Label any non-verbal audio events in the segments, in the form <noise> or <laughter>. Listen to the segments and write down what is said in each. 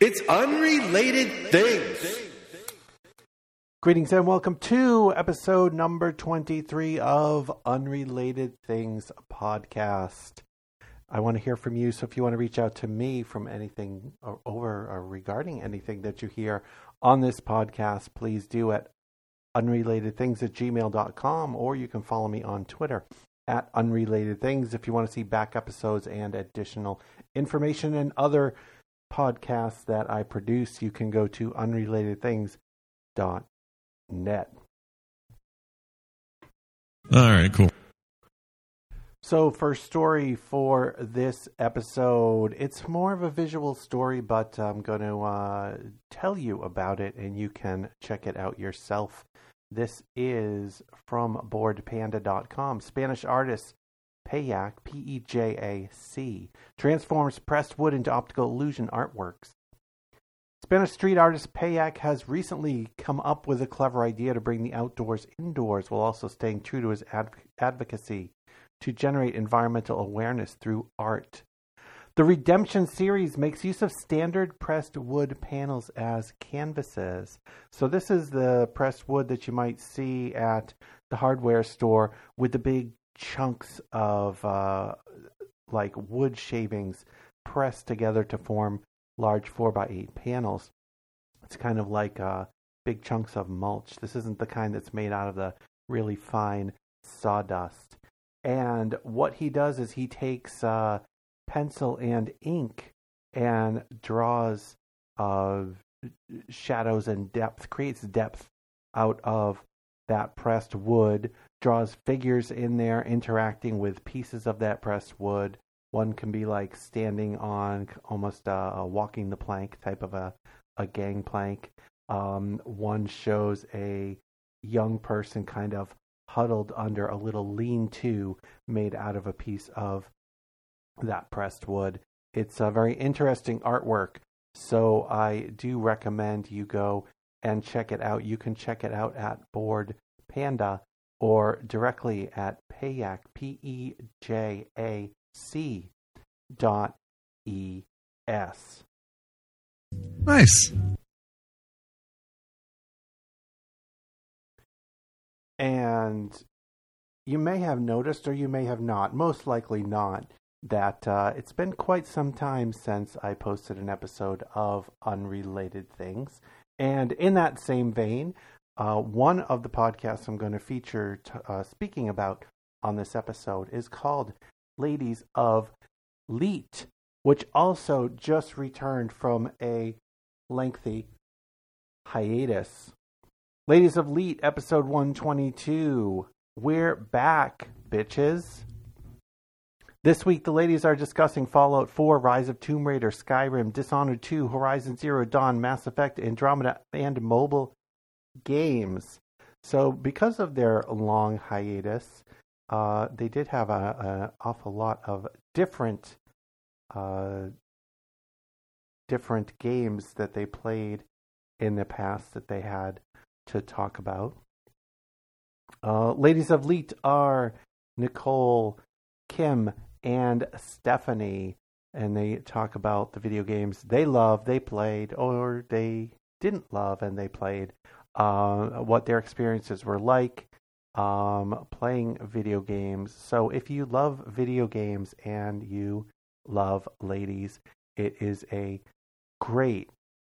It's unrelated things. Greetings and welcome to episode number 23 of Unrelated Things podcast. I want to hear from you, so if you want to reach out to me from anything or over or regarding anything that you hear on this podcast, please do at unrelatedthings at gmail.com or you can follow me on Twitter at unrelated things if you want to see back episodes and additional information and other podcasts that I produce, you can go to unrelatedthings.net. All right, cool. So, first story for this episode, it's more of a visual story, but I'm going to uh, tell you about it and you can check it out yourself. This is from boredpanda.com. Spanish artist Pejac, P E J A C, transforms pressed wood into optical illusion artworks. Spanish street artist Pejac has recently come up with a clever idea to bring the outdoors indoors while also staying true to his adv- advocacy to generate environmental awareness through art. The Redemption series makes use of standard pressed wood panels as canvases. So, this is the pressed wood that you might see at the hardware store with the big chunks of uh, like wood shavings pressed together to form large 4 by 8 panels. It's kind of like uh, big chunks of mulch. This isn't the kind that's made out of the really fine sawdust. And what he does is he takes uh, pencil and ink and draws uh, shadows and depth, creates depth out of that pressed wood draws figures in there interacting with pieces of that pressed wood. One can be like standing on almost a, a walking the plank type of a, a gangplank. Um, one shows a young person kind of huddled under a little lean to made out of a piece of that pressed wood. It's a very interesting artwork, so I do recommend you go and check it out. You can check it out at Bored Panda or directly at Pejac, P E J A C dot E S. Nice. And you may have noticed, or you may have not, most likely not, that uh, it's been quite some time since I posted an episode of Unrelated Things. And in that same vein, uh, one of the podcasts I'm going to feature t- uh, speaking about on this episode is called Ladies of Leet, which also just returned from a lengthy hiatus. Ladies of Leet, episode 122. We're back, bitches. This week, the ladies are discussing Fallout 4, Rise of Tomb Raider, Skyrim, Dishonored 2, Horizon Zero Dawn, Mass Effect, Andromeda, and mobile games. So because of their long hiatus, uh, they did have an awful lot of different uh, different games that they played in the past that they had to talk about. Uh, ladies of Leet are Nicole, Kim, and Stephanie, and they talk about the video games they love, they played, or they didn't love and they played uh, what their experiences were like um, playing video games. So if you love video games and you love ladies, it is a great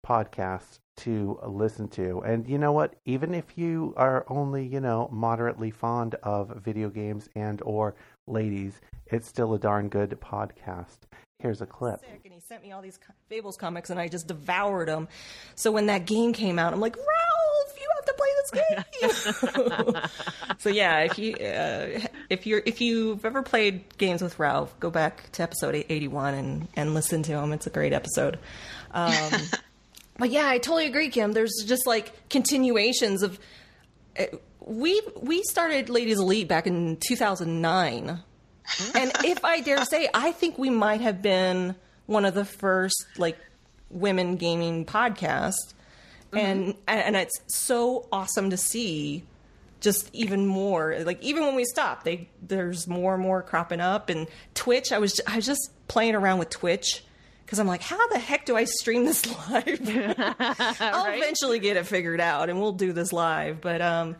podcast to listen to. And you know what? Even if you are only, you know, moderately fond of video games and or ladies, it's still a darn good podcast. Here's a clip. Sick, and he sent me all these Fables comics, and I just devoured them. So when that game came out, I'm like, Ralph, have to play this game. <laughs> so yeah, if you uh, if you're if you've ever played games with Ralph, go back to episode eighty one and and listen to him. It's a great episode. Um, <laughs> but yeah, I totally agree, Kim. There's just like continuations of. Uh, we we started Ladies Elite back in 2009, <laughs> and if I dare say, I think we might have been one of the first like women gaming podcasts, and and it's so awesome to see just even more. Like even when we stop they there's more and more cropping up. And twitch i was i was just playing around with twitch because i'm like how the heck do i stream this <laughs> live? <laughs> I'll eventually get it figured out and we'll do this live. But um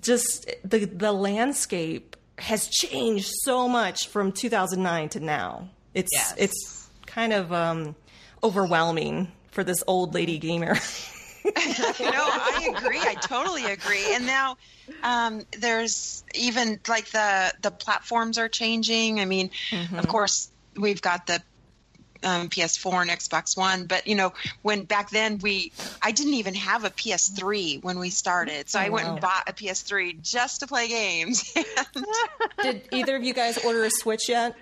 just the the landscape has changed so much from 2009 to now. It's Yes. it's kind of um overwhelming for this old lady gamer <laughs> <laughs> no, I agree. I totally agree. And now um, there's even like the the platforms are changing. I mean, of course, we've got the um, PS4 and Xbox One, but you know, when back then we, I didn't even have a PS3 when we started, so I went and bought a PS3 just to play games. <laughs> did either of you guys order a switch yet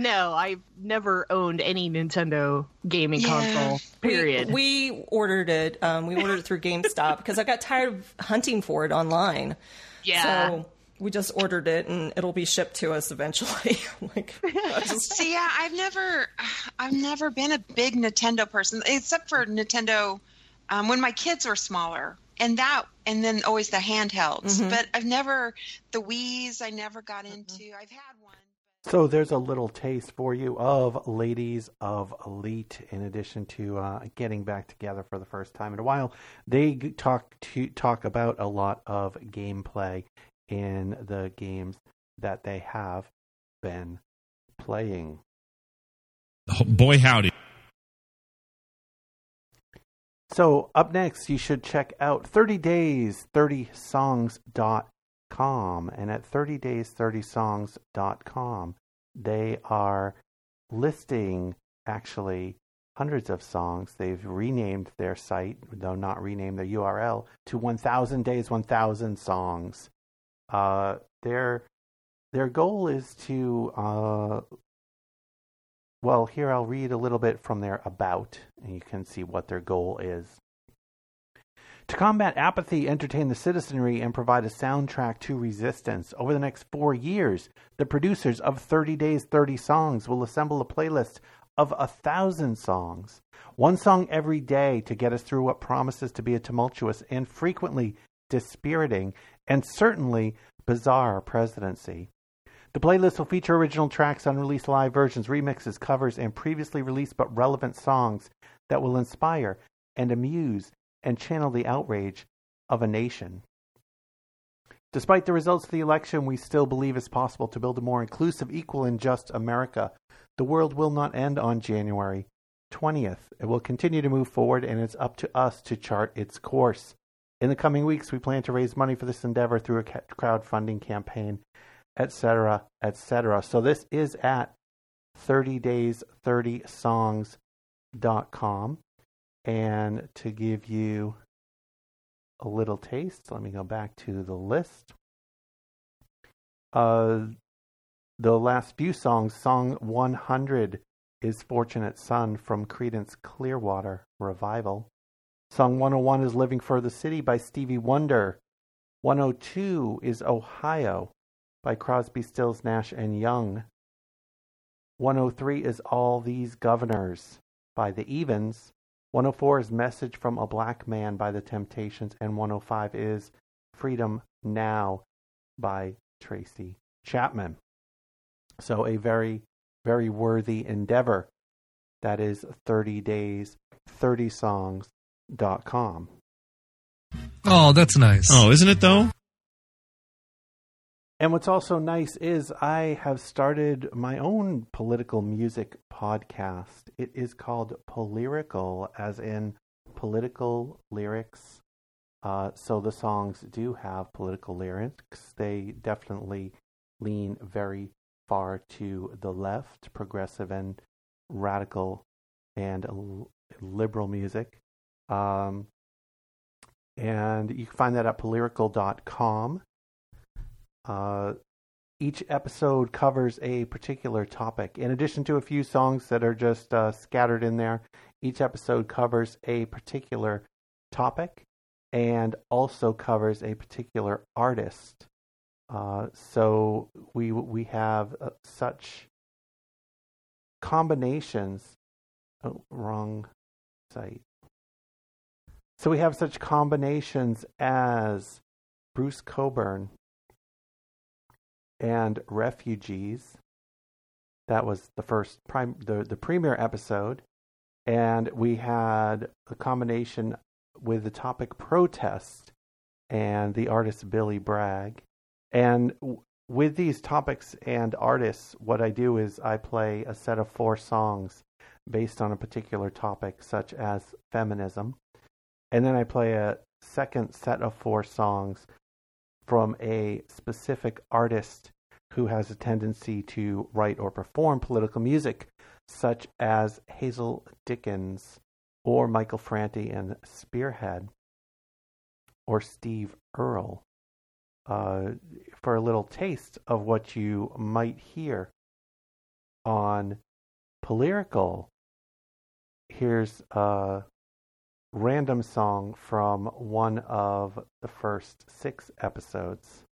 No, I've never owned any Nintendo gaming Yeah. console. Period. We, we ordered it. Um, we ordered it through GameStop because I got tired of hunting for it online. yeah. So we just ordered it, and it'll be shipped to us eventually. <laughs> like, I just- See, yeah, I've never, I've never been a big Nintendo person, except for Nintendo um, when my kids were smaller, and that, and then always the handhelds. But I've never the Wii's. I never got into. I've had one. So there's a little taste for you of Ladies of Leet. In addition to uh, getting back together for the first time in a while, they talk to talk about a lot of gameplay in the games that they have been playing. Oh, Boy, howdy. So up next, you should check out 30 30songs.com. And at 30 Days 30songs.com, they are listing actually hundreds of songs. They've renamed their site, though not renamed their URL, to 1000 Days 1000 Songs. Uh, their their goal is to uh, well, here I'll read a little bit from their about, and you can see what their goal is. To combat apathy, entertain the citizenry, and provide a soundtrack to resistance, over the next four years, the producers of 30 Days, 30 Songs will assemble a playlist of a thousand songs, one song every day to get us through what promises to be a tumultuous and frequently dispiriting and certainly bizarre presidency. The playlist will feature original tracks, unreleased live versions, remixes, covers, and previously released but relevant songs that will inspire and amuse and channel the outrage of a nation. Despite the results of the election, we still believe it's possible to build a more inclusive, equal, and just America. The world will not end on January 20th. It will continue to move forward, and it's up to us to chart its course. In the coming weeks, we plan to raise money for this endeavor through a crowdfunding campaign etc., etc. So this is at 30days30songs.com. And to give you a little taste, let me go back to the list. Uh, the last few songs, song 100 is Fortunate Son from Creedence Clearwater Revival. Song 101 is Living for the City by Stevie Wonder. 102 is Ohio by Crosby, Stills, Nash, and Young. 103 is All These Governors by The Evens. 104 is Message from a Black Man by The Temptations. And 105 is Freedom Now by Tracy Chapman. So, a very, very worthy endeavor. That is 30 days, 30songs.com. Oh, that's nice. Oh, isn't it though? And what's also nice is I have started my own political music podcast. It is called Polyrical, as in political lyrics. Uh, so the songs do have political lyrics. They definitely lean very far to the left, progressive and radical and liberal music. Um, and you can find that at polyrical.com. Uh, each episode covers a particular topic. In addition to a few songs that are just uh, scattered in there, each episode covers a particular topic and also covers a particular artist. Uh, so we we have uh, such combinations. Oh, wrong site. So we have such combinations as Bruce Cockburn and Refugees. That was the first prime the, the premiere episode. And we had a combination with the topic protest and the artist Billy Bragg. And w- with these topics and artists, what I do is I play a set of four songs based on a particular topic, such as feminism. And then I play a second set of four songs from a specific artist who has a tendency to write or perform political music, such as Hazel Dickens or Michael Franti and Spearhead or Steve Earle. Uh, for a little taste of what you might hear on Polyrical, here's a random song from one of the first six episodes.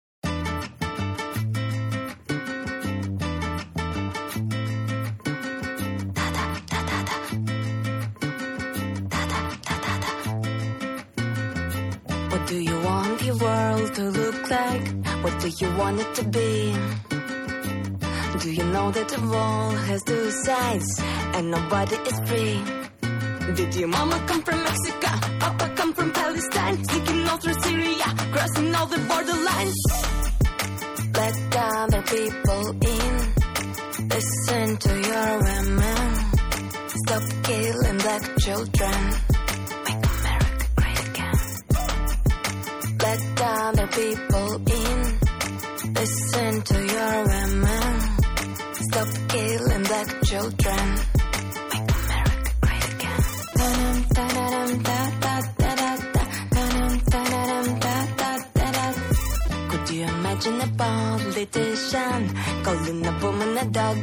What do you want your world to look like? What do you want it to be? Do you know that the wall has two sides and nobody is free? Did your mama come from Mexico? Papa come from Palestine? Sneaking all through Syria, crossing all the borderlines. Let other people in. Listen to your women. Stop killing black children. Make America great again. Let other people in. Listen to your women. Stop killing black children. Could you imagine a politician calling a woman a dog?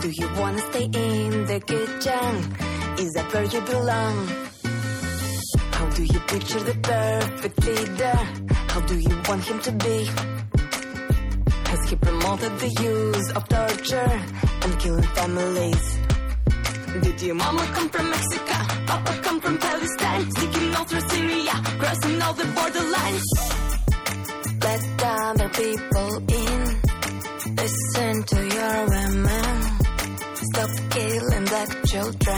Do you wanna stay in the kitchen? Is that where you belong? How do you picture the perfect leader? How do you want him to be? Has he promoted the use of torture and killing families? Did your mama come from Mexico? Papa come from Palestine? Sneaking all through Syria, crossing all the borderlines. Let other people in. Listen to your women. Stop killing black children.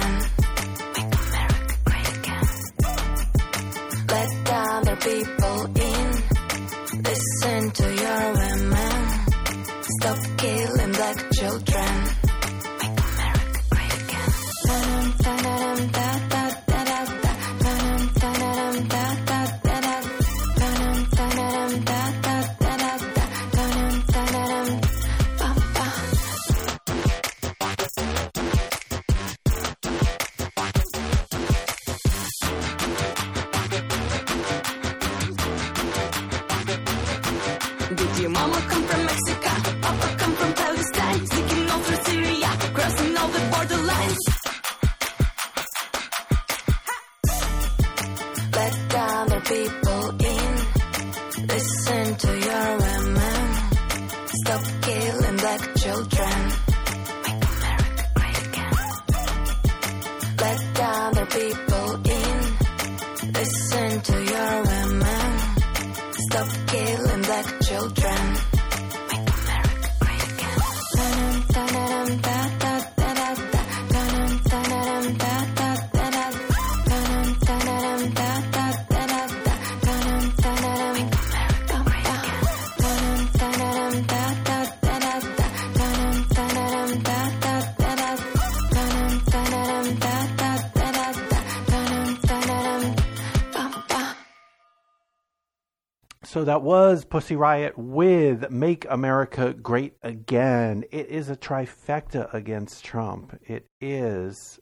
That was Pussy Riot with Make America Great Again. It is a trifecta against Trump. It is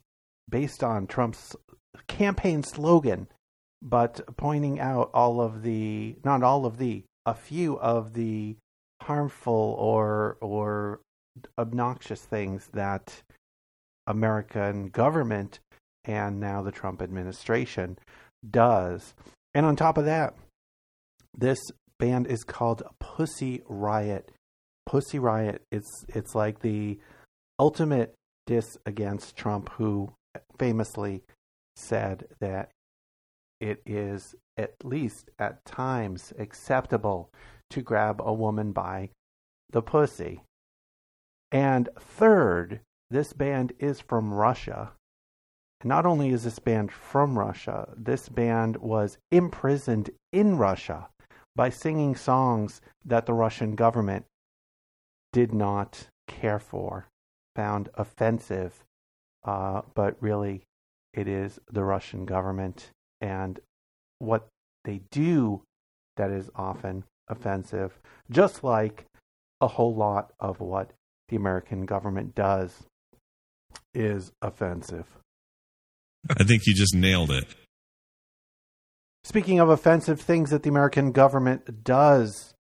based on Trump's campaign slogan but pointing out all of the, not all of the, a few of the harmful or or obnoxious things that American government and now the Trump administration does. And on top of that, this band is called Pussy Riot. Pussy Riot it's it's like the ultimate diss against Trump who famously said that it is at least at times acceptable to grab a woman by the pussy. And third, this band is from Russia. Not only is this band from Russia, this band was imprisoned in Russia by singing songs that the Russian government did not care for, found offensive, uh, but really it is the Russian government and what they do that is often offensive, just like a whole lot of what the American government does is offensive. I think you just nailed it. Speaking of offensive things that the American government does,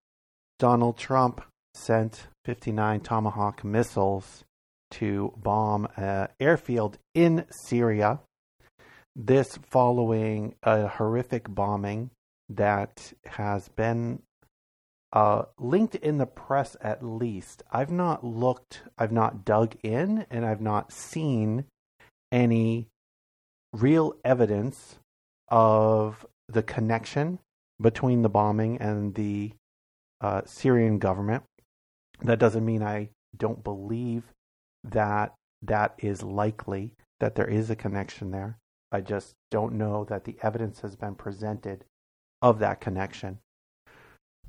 Donald Trump sent 59 Tomahawk missiles to bomb an airfield in Syria. This following a horrific bombing that has been uh, linked in the press at least. I've not looked, I've not dug in, and I've not seen any real evidence of the connection between the bombing and the uh, Syrian government. That doesn't mean I don't believe that that is likely, that there is a connection there. I just don't know that the evidence has been presented of that connection.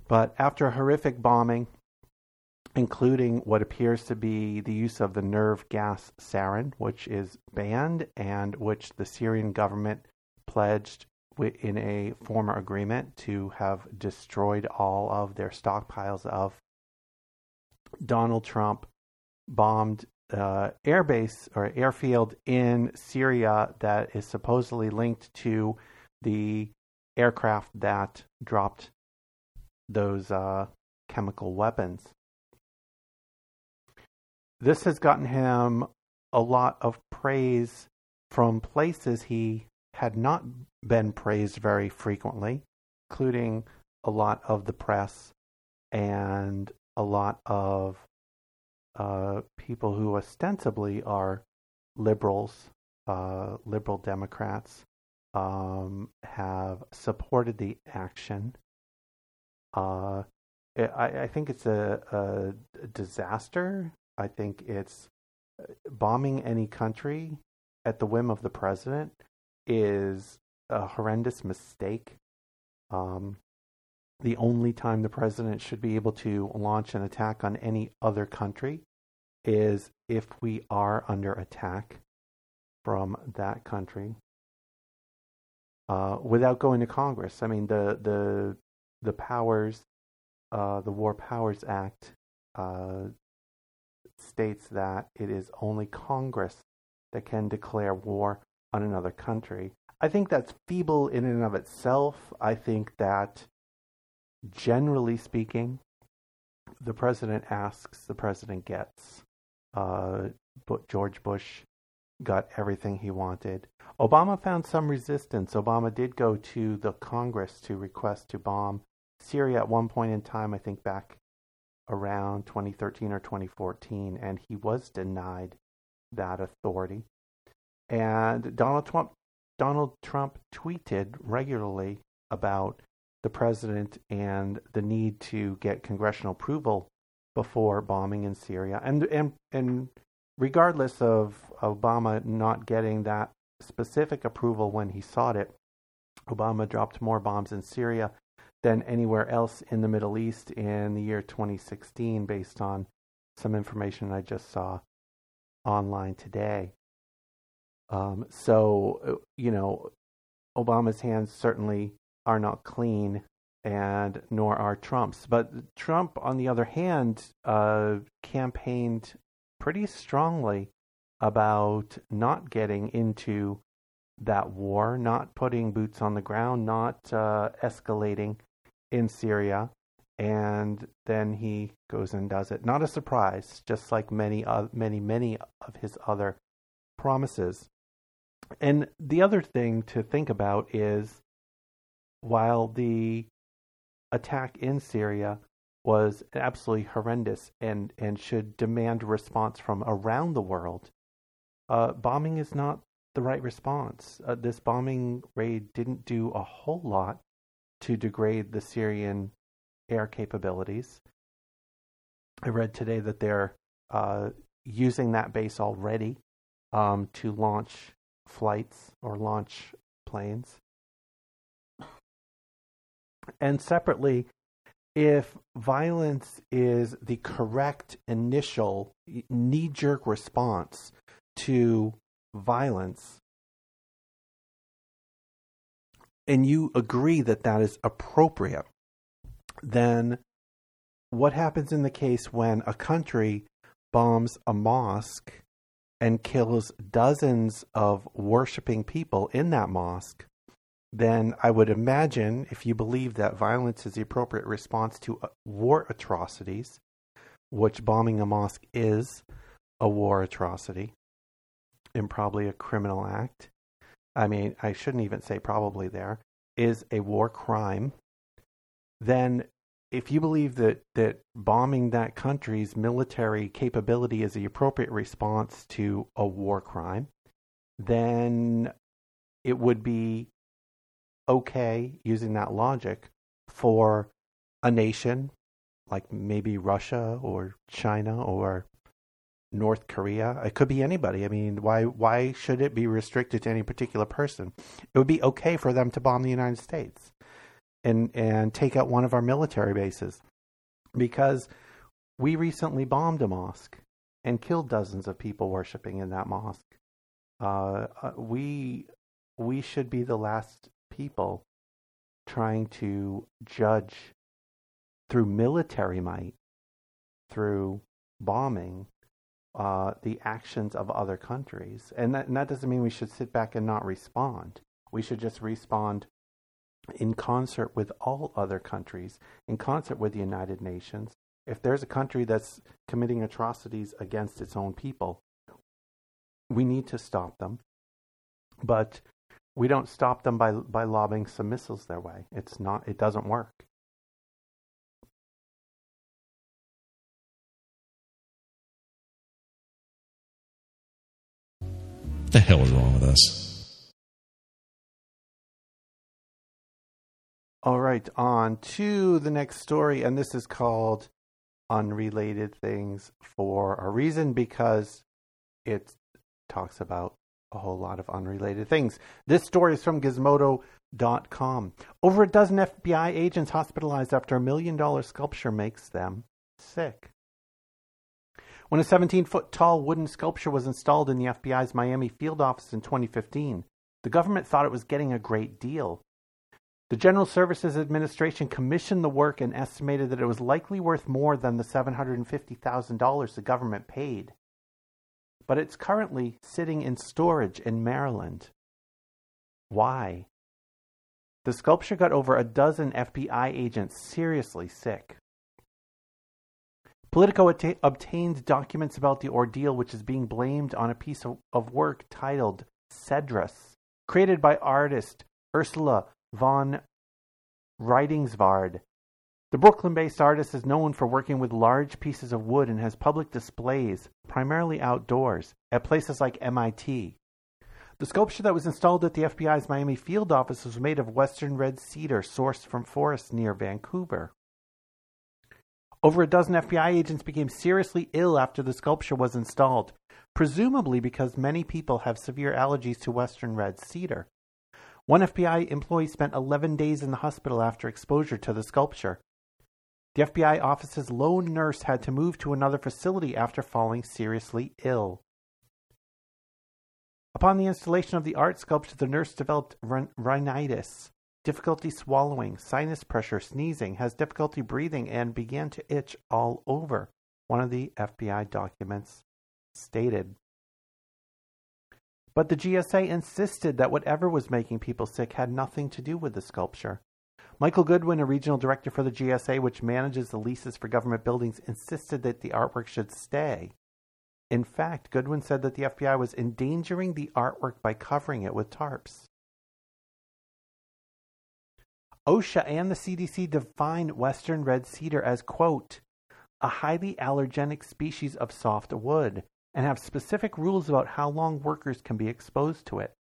But after a horrific bombing, including what appears to be the use of the nerve gas sarin, which is banned and which the Syrian government pledged in a former agreement to have destroyed all of their stockpiles of. Donald Trump bombed uh, airbase or airfield in Syria that is supposedly linked to the aircraft that dropped those uh, chemical weapons. This has gotten him a lot of praise from places he had not been praised very frequently, including a lot of the press and a lot of uh, people who ostensibly are liberals, uh, liberal Democrats, um, have supported the action uh, I, I think it's a, a disaster. I think it's uh, bombing any country at the whim of the president is a horrendous mistake. Um, the only time the president should be able to launch an attack on any other country is if we are under attack from that country uh, without going to Congress. I mean, the the the powers, uh, the War Powers Act uh, states that it is only Congress that can declare war on another country. I think that's feeble in and of itself. I think that, generally speaking, the president asks, the president gets. Uh, but George Bush got everything he wanted. Obama found some resistance. Obama did go to the Congress to request to bomb Syria at one point in time, I think back around 2013 or 2014, and he was denied that authority. And Donald Trump, Donald Trump tweeted regularly about the president and the need to get congressional approval before bombing in Syria. And and and regardless of Obama not getting that specific approval when he sought it, Obama dropped more bombs in Syria than anywhere else in the Middle East in the year 2016, based on some information I just saw online today. Um, so, uh, you know, Obama's hands certainly are not clean, and nor are Trump's. But Trump, on the other hand, uh, campaigned pretty strongly about not getting into that war, not putting boots on the ground, not uh, escalating in Syria. And then he goes and does it. Not a surprise, just like many, uh, many, many of his other promises. And the other thing to think about is while the attack in Syria was absolutely horrendous and, and should demand response from around the world, uh, bombing is not the right response. Uh, this bombing raid didn't do a whole lot to degrade the Syrian air capabilities. I read today that they're uh, using that base already um, to launch flights or launch planes. And separately, if violence is the correct initial knee jerk response to violence, and you agree that that is appropriate, then what happens in the case when a country bombs a mosque and kills dozens of worshiping people in that mosque? Then I would imagine, if you believe that violence is the appropriate response to uh, war atrocities, which bombing a mosque is a war atrocity and probably a criminal act. I mean, I shouldn't even say probably there, is a war crime. Then if you believe that, that bombing that country's military capability is the appropriate response to a war crime, then it would be okay using that logic for a nation like maybe Russia or China or North Korea. It could be anybody. I mean, why why should it be restricted to any particular person? It would be okay for them to bomb the United States and and take out one of our military bases because we recently bombed a mosque and killed dozens of people worshiping in that mosque. Uh, uh, we we should be the last people trying to judge through military might, through bombing, uh, the actions of other countries. And that, and that doesn't mean we should sit back and not respond. We should just respond in concert with all other countries, in concert with the United Nations. If there's a country that's committing atrocities against its own people, we need to stop them. But we don't stop them by by lobbing some missiles their way. It's not it doesn't work. What the hell is wrong with us? All right, on to the next story, and this is called Unrelated Things for a Reason because it talks about a whole lot of unrelated things. This story is from Gizmodo.com. Over a dozen FBI agents hospitalized after a million dollar sculpture makes them sick. When a 17 foot tall wooden sculpture was installed in the FBI's Miami field office in 2015, the government thought it was getting a great deal. The General Services Administration commissioned the work and estimated that it was likely worth more than the $750,000 the government paid but it's currently sitting in storage in Maryland. Why? The sculpture got over a dozen FBI agents seriously sick. Politico at- obtained documents about the ordeal, which is being blamed on a piece of, of work titled Cedrus, created by artist Ursula von Rydingsvard the Brooklyn based artist is known for working with large pieces of wood and has public displays, primarily outdoors, at places like MIT. The sculpture that was installed at the FBI's Miami field office was made of western red cedar sourced from forests near Vancouver. Over a dozen FBI agents became seriously ill after the sculpture was installed, presumably because many people have severe allergies to western red cedar. One FBI employee spent 11 days in the hospital after exposure to the sculpture. The FBI office's lone nurse had to move to another facility after falling seriously ill. Upon the installation of the art sculpture, the nurse developed rhinitis, difficulty swallowing, sinus pressure, sneezing, has difficulty breathing, and began to itch all over, one of the FBI documents stated. But the GSA insisted that whatever was making people sick had nothing to do with the sculpture. Michael Goodwin, a regional director for the GSA, which manages the leases for government buildings, insisted that the artwork should stay. In fact, Goodwin said that the FBI was endangering the artwork by covering it with tarps. OSHA and the CDC define western red cedar as, quote, a highly allergenic species of soft wood and have specific rules about how long workers can be exposed to it.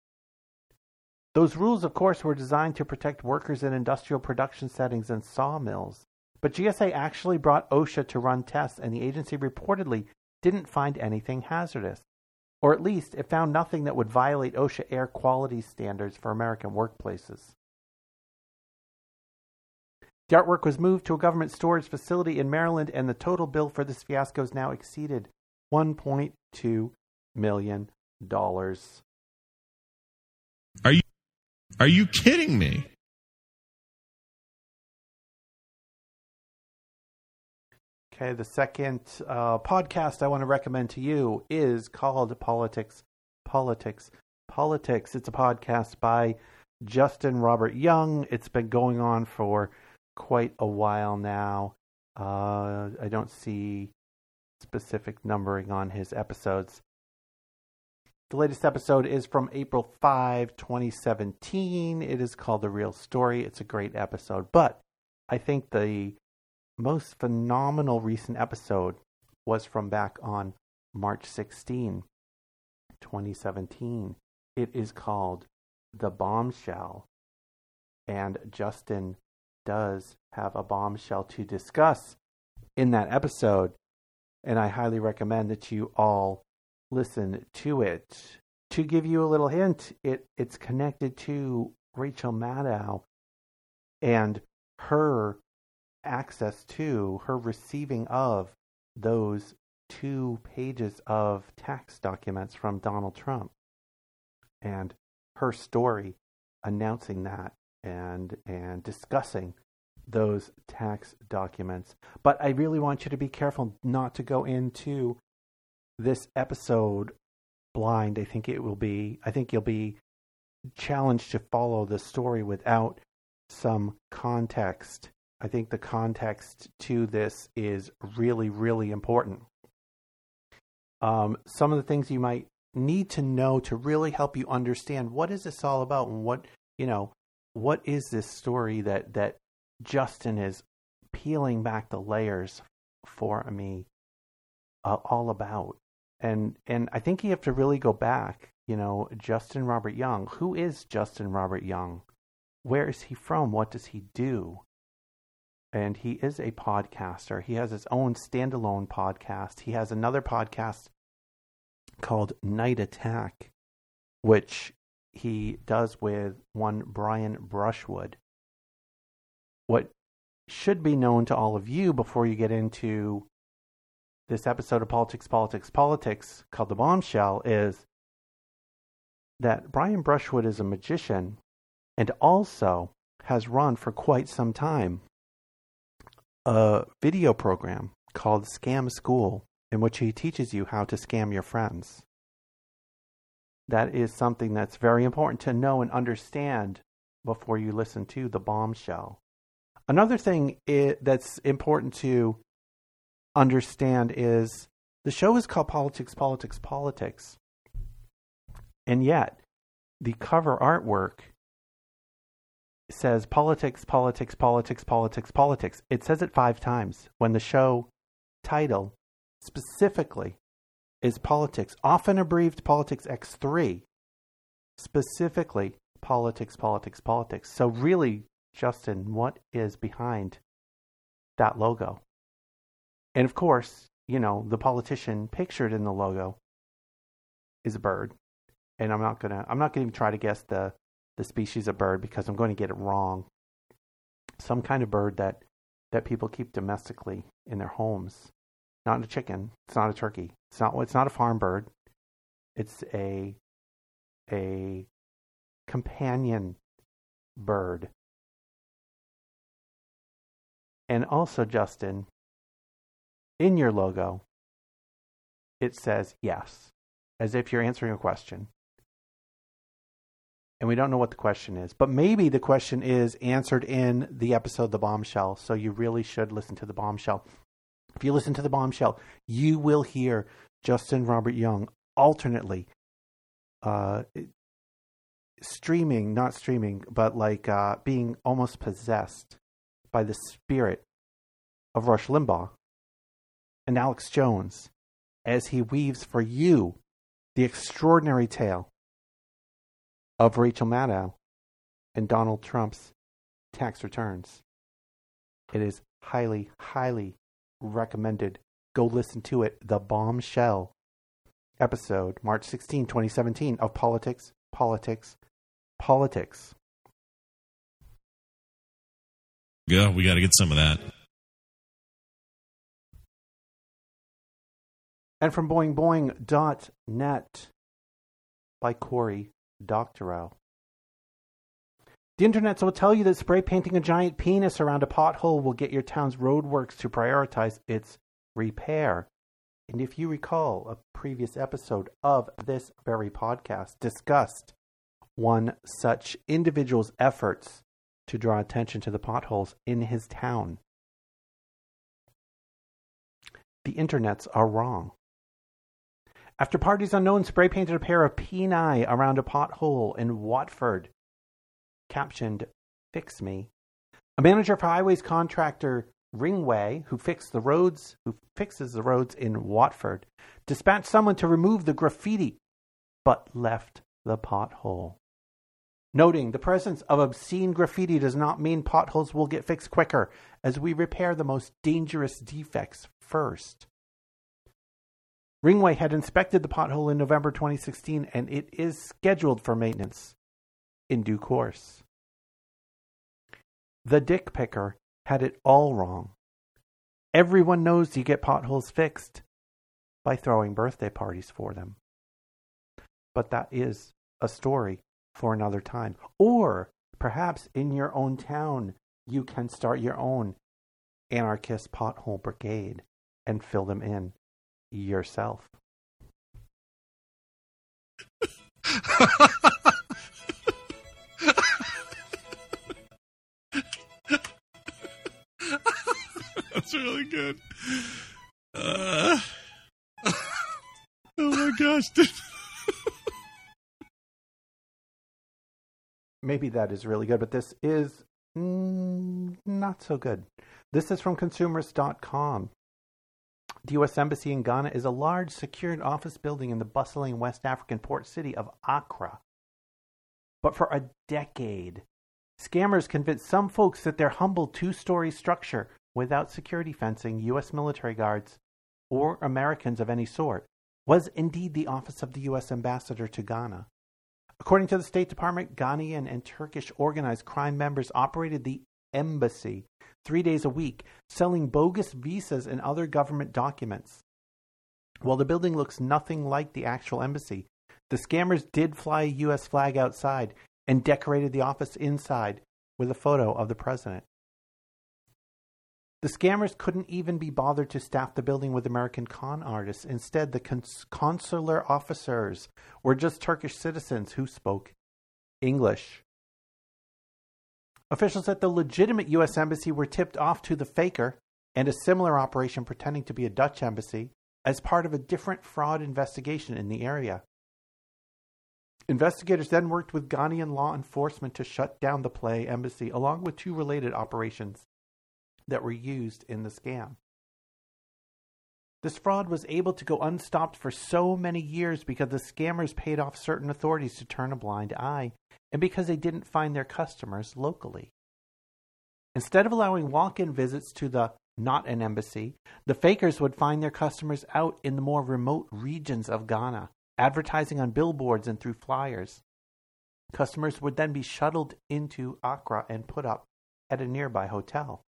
Those rules, of course, were designed to protect workers in industrial production settings and sawmills. But GSA actually brought OSHA to run tests, and the agency reportedly didn't find anything hazardous. Or at least it found nothing that would violate OSHA air quality standards for American workplaces. The artwork was moved to a government storage facility in Maryland, and the total bill for this fiasco has now exceeded $1.2 million. Are you are you kidding me? Okay, the second uh, podcast I want to recommend to you is called Politics, Politics, Politics. It's a podcast by Justin Robert Young. It's been going on for quite a while now. Uh, I don't see specific numbering on his episodes. The latest episode is from April 5, 2017. It is called The Real Story. It's a great episode. But I think the most phenomenal recent episode was from back on March 16, 2017. It is called The Bombshell. And Justin does have a bombshell to discuss in that episode. And I highly recommend that you all listen to it. To give you a little hint, it, it's connected to Rachel Maddow and her access to, her receiving of those two pages of tax documents from Donald Trump and her story announcing that and and discussing those tax documents. But I really want you to be careful not to go into this episode blind. I think it will be I think you'll be challenged to follow the story without some context. I think the context to this is really, really important. Um, some of the things you might need to know to really help you understand what is this all about and what you know what is this story that that Justin is peeling back the layers for me uh, all about. And and I think you have to really go back, you know, Justin Robert Young. Who is Justin Robert Young? Where is he from? What does he do? And he is a podcaster. He has his own standalone podcast. He has another podcast called Night Attack, which he does with one Brian Brushwood what should be known to all of you before you get into this episode of Politics, Politics, Politics called The Bombshell is that Brian Brushwood is a magician and also has run for quite some time a video program called Scam School in which he teaches you how to scam your friends. That is something that's very important to know and understand before you listen to The Bombshell. Another thing it, that's important to understand is the show is called Politics, Politics, Politics. And yet, the cover artwork says politics, politics, politics, politics, politics. It says it five times when the show title specifically is politics, often abbreviated politics X3, specifically politics, politics, politics. So, really, Justin, what is behind that logo? And of course, you know, the politician pictured in the logo is a bird. And I'm not gonna I'm not gonna even try to guess the the species of bird because I'm going to get it wrong. Some kind of bird that that people keep domestically in their homes. Not a chicken. It's not a turkey. It's not it's not a farm bird. It's a a companion bird and also, Justin, in your logo, it says yes, as if you're answering a question. and we don't know what the question is. But maybe the question is answered in the episode The Bombshell. So you really should listen to The Bombshell. If you listen to The Bombshell, you will hear Justin Robert Young alternately uh, streaming, not streaming, but like uh, being almost possessed by the spirit of Rush Limbaugh and Alex Jones as he weaves for you the extraordinary tale of Rachel Maddow and Donald Trump's tax returns. It is highly, highly recommended. Go listen to it. The Bombshell episode, March 16, 2017, of Politics, Politics, Politics. Yeah, we got to get some of that. And from boingboing.net by Cory Doctorow. The internet will tell you that spray painting a giant penis around a pothole will get your town's roadworks to prioritize its repair. And if you recall, a previous episode of this very podcast discussed one such individual's efforts to draw attention to the potholes in his town. The internets are wrong. After parties unknown spray painted a pair of peni around a pothole in Watford, captioned "Fix Me," a manager for highways contractor Ringway, who fixed the roads, who fixes the roads in Watford, dispatched someone to remove the graffiti, but left the pothole. Noting the presence of obscene graffiti does not mean potholes will get fixed quicker, as we repair the most dangerous defects first. Ringway had inspected the pothole in November 2016 and it is scheduled for maintenance in due course. The dick picker had it all wrong. Everyone knows you get potholes fixed by throwing birthday parties for them. But that is a story for another time. Or perhaps in your own town, you can start your own anarchist pothole brigade and fill them in yourself. That's really good. Uh, <laughs> oh my gosh. Maybe that is really good, but this is mm, not so good. This is from consumerist.com. The U.S. Embassy in Ghana is a large, secured office building in the bustling West African port city of Accra. But for a decade, scammers convinced some folks that their humble two story structure without security fencing, U.S. military guards, or Americans of any sort was indeed the office of the U.S. ambassador to Ghana. According to the State Department, Ghanaian and Turkish organized crime members operated the embassy three days a week, selling bogus visas and other government documents. While the building looks nothing like the actual embassy, the scammers did fly a U.S. flag outside and decorated the office inside with a photo of the president. The scammers couldn't even be bothered to staff the building with American con artists. Instead, the cons- consular officers were just Turkish citizens who spoke English. Officials at the legitimate U.S. Embassy were tipped off to the faker and a similar operation pretending to be a Dutch embassy as part of a different fraud investigation in the area. Investigators then worked with Ghanaian law enforcement to shut down the Play embassy, along with two related operations that were used in the scam. This fraud was able to go unstopped for so many years because the scammers paid off certain authorities to turn a blind eye and because they didn't find their customers locally. Instead of allowing walk in visits to the not an embassy, the fakers would find their customers out in the more remote regions of Ghana, advertising on billboards and through flyers. Customers would then be shuttled into Accra and put up at a nearby hotel.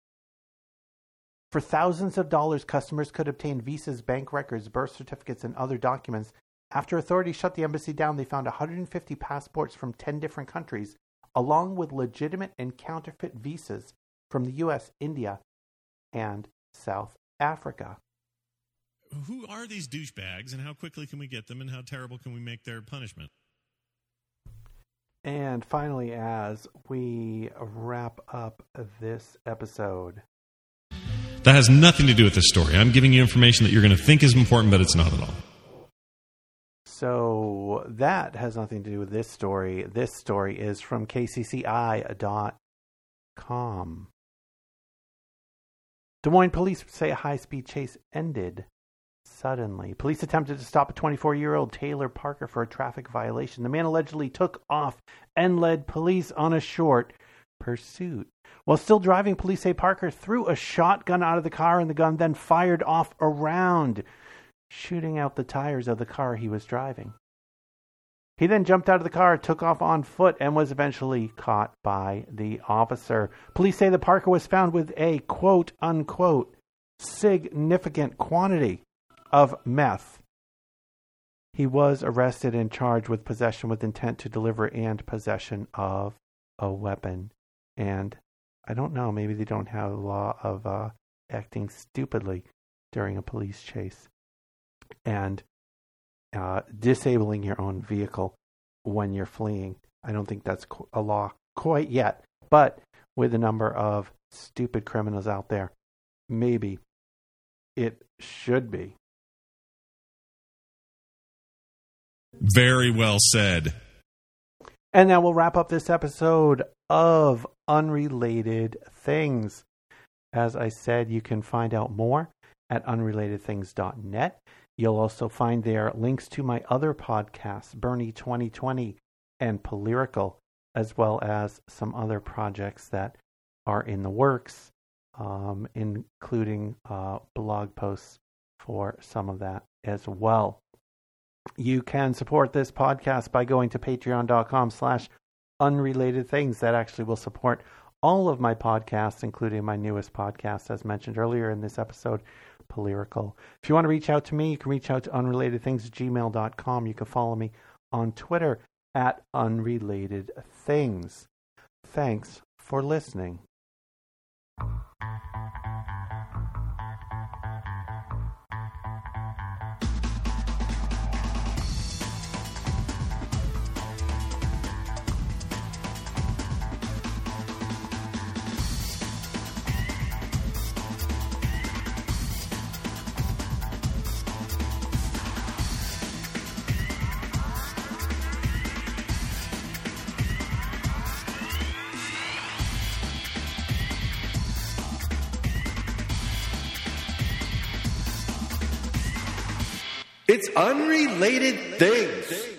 For thousands of dollars, customers could obtain visas, bank records, birth certificates, and other documents after authorities shut the embassy down, they found 150 passports from 10 different countries, along with legitimate and counterfeit visas from the US, India, and South Africa. Who are these douchebags and how quickly can we get them and how terrible can we make their punishment? And finally, as we wrap up this episode, That has nothing to do with this story. I'm giving you information that you're going to think is important, but it's not at all. So that has nothing to do with this story. This story is from kcci.com. Des Moines police say a high speed chase ended suddenly. Police attempted to stop a 24 year old Taylor Parker for a traffic violation. The man allegedly took off and led police on a short pursuit. While still driving, police say Parker threw a shotgun out of the car and the gun then fired off a round, shooting out the tires of the car he was driving. He then jumped out of the car, took off on foot, and was eventually caught by the officer. Police say the Parker was found with a quote unquote significant quantity of meth. He was arrested and charged with possession with intent to deliver and possession of a weapon. And I don't know, maybe they don't have a law of uh, acting stupidly during a police chase and uh, disabling your own vehicle when you're fleeing. I don't think that's a law quite yet, but with the number of stupid criminals out there, maybe it should be. Very well said. And that will wrap up this episode of Unrelated Things. As I said, you can find out more at unrelatedthings.net. You'll also find there links to my other podcasts, Bernie 2020 and Polyrical, as well as some other projects that are in the works, um, including uh, blog posts for some of that as well. You can support this podcast by going to patreon.com slash unrelated things. That actually will support all of my podcasts, including my newest podcast, as mentioned earlier in this episode, Polyrical. If you want to reach out to me, you can reach out to unrelatedthings@gmail.com. You can follow me on Twitter at unrelated things. Thanks for listening. It's unrelated things.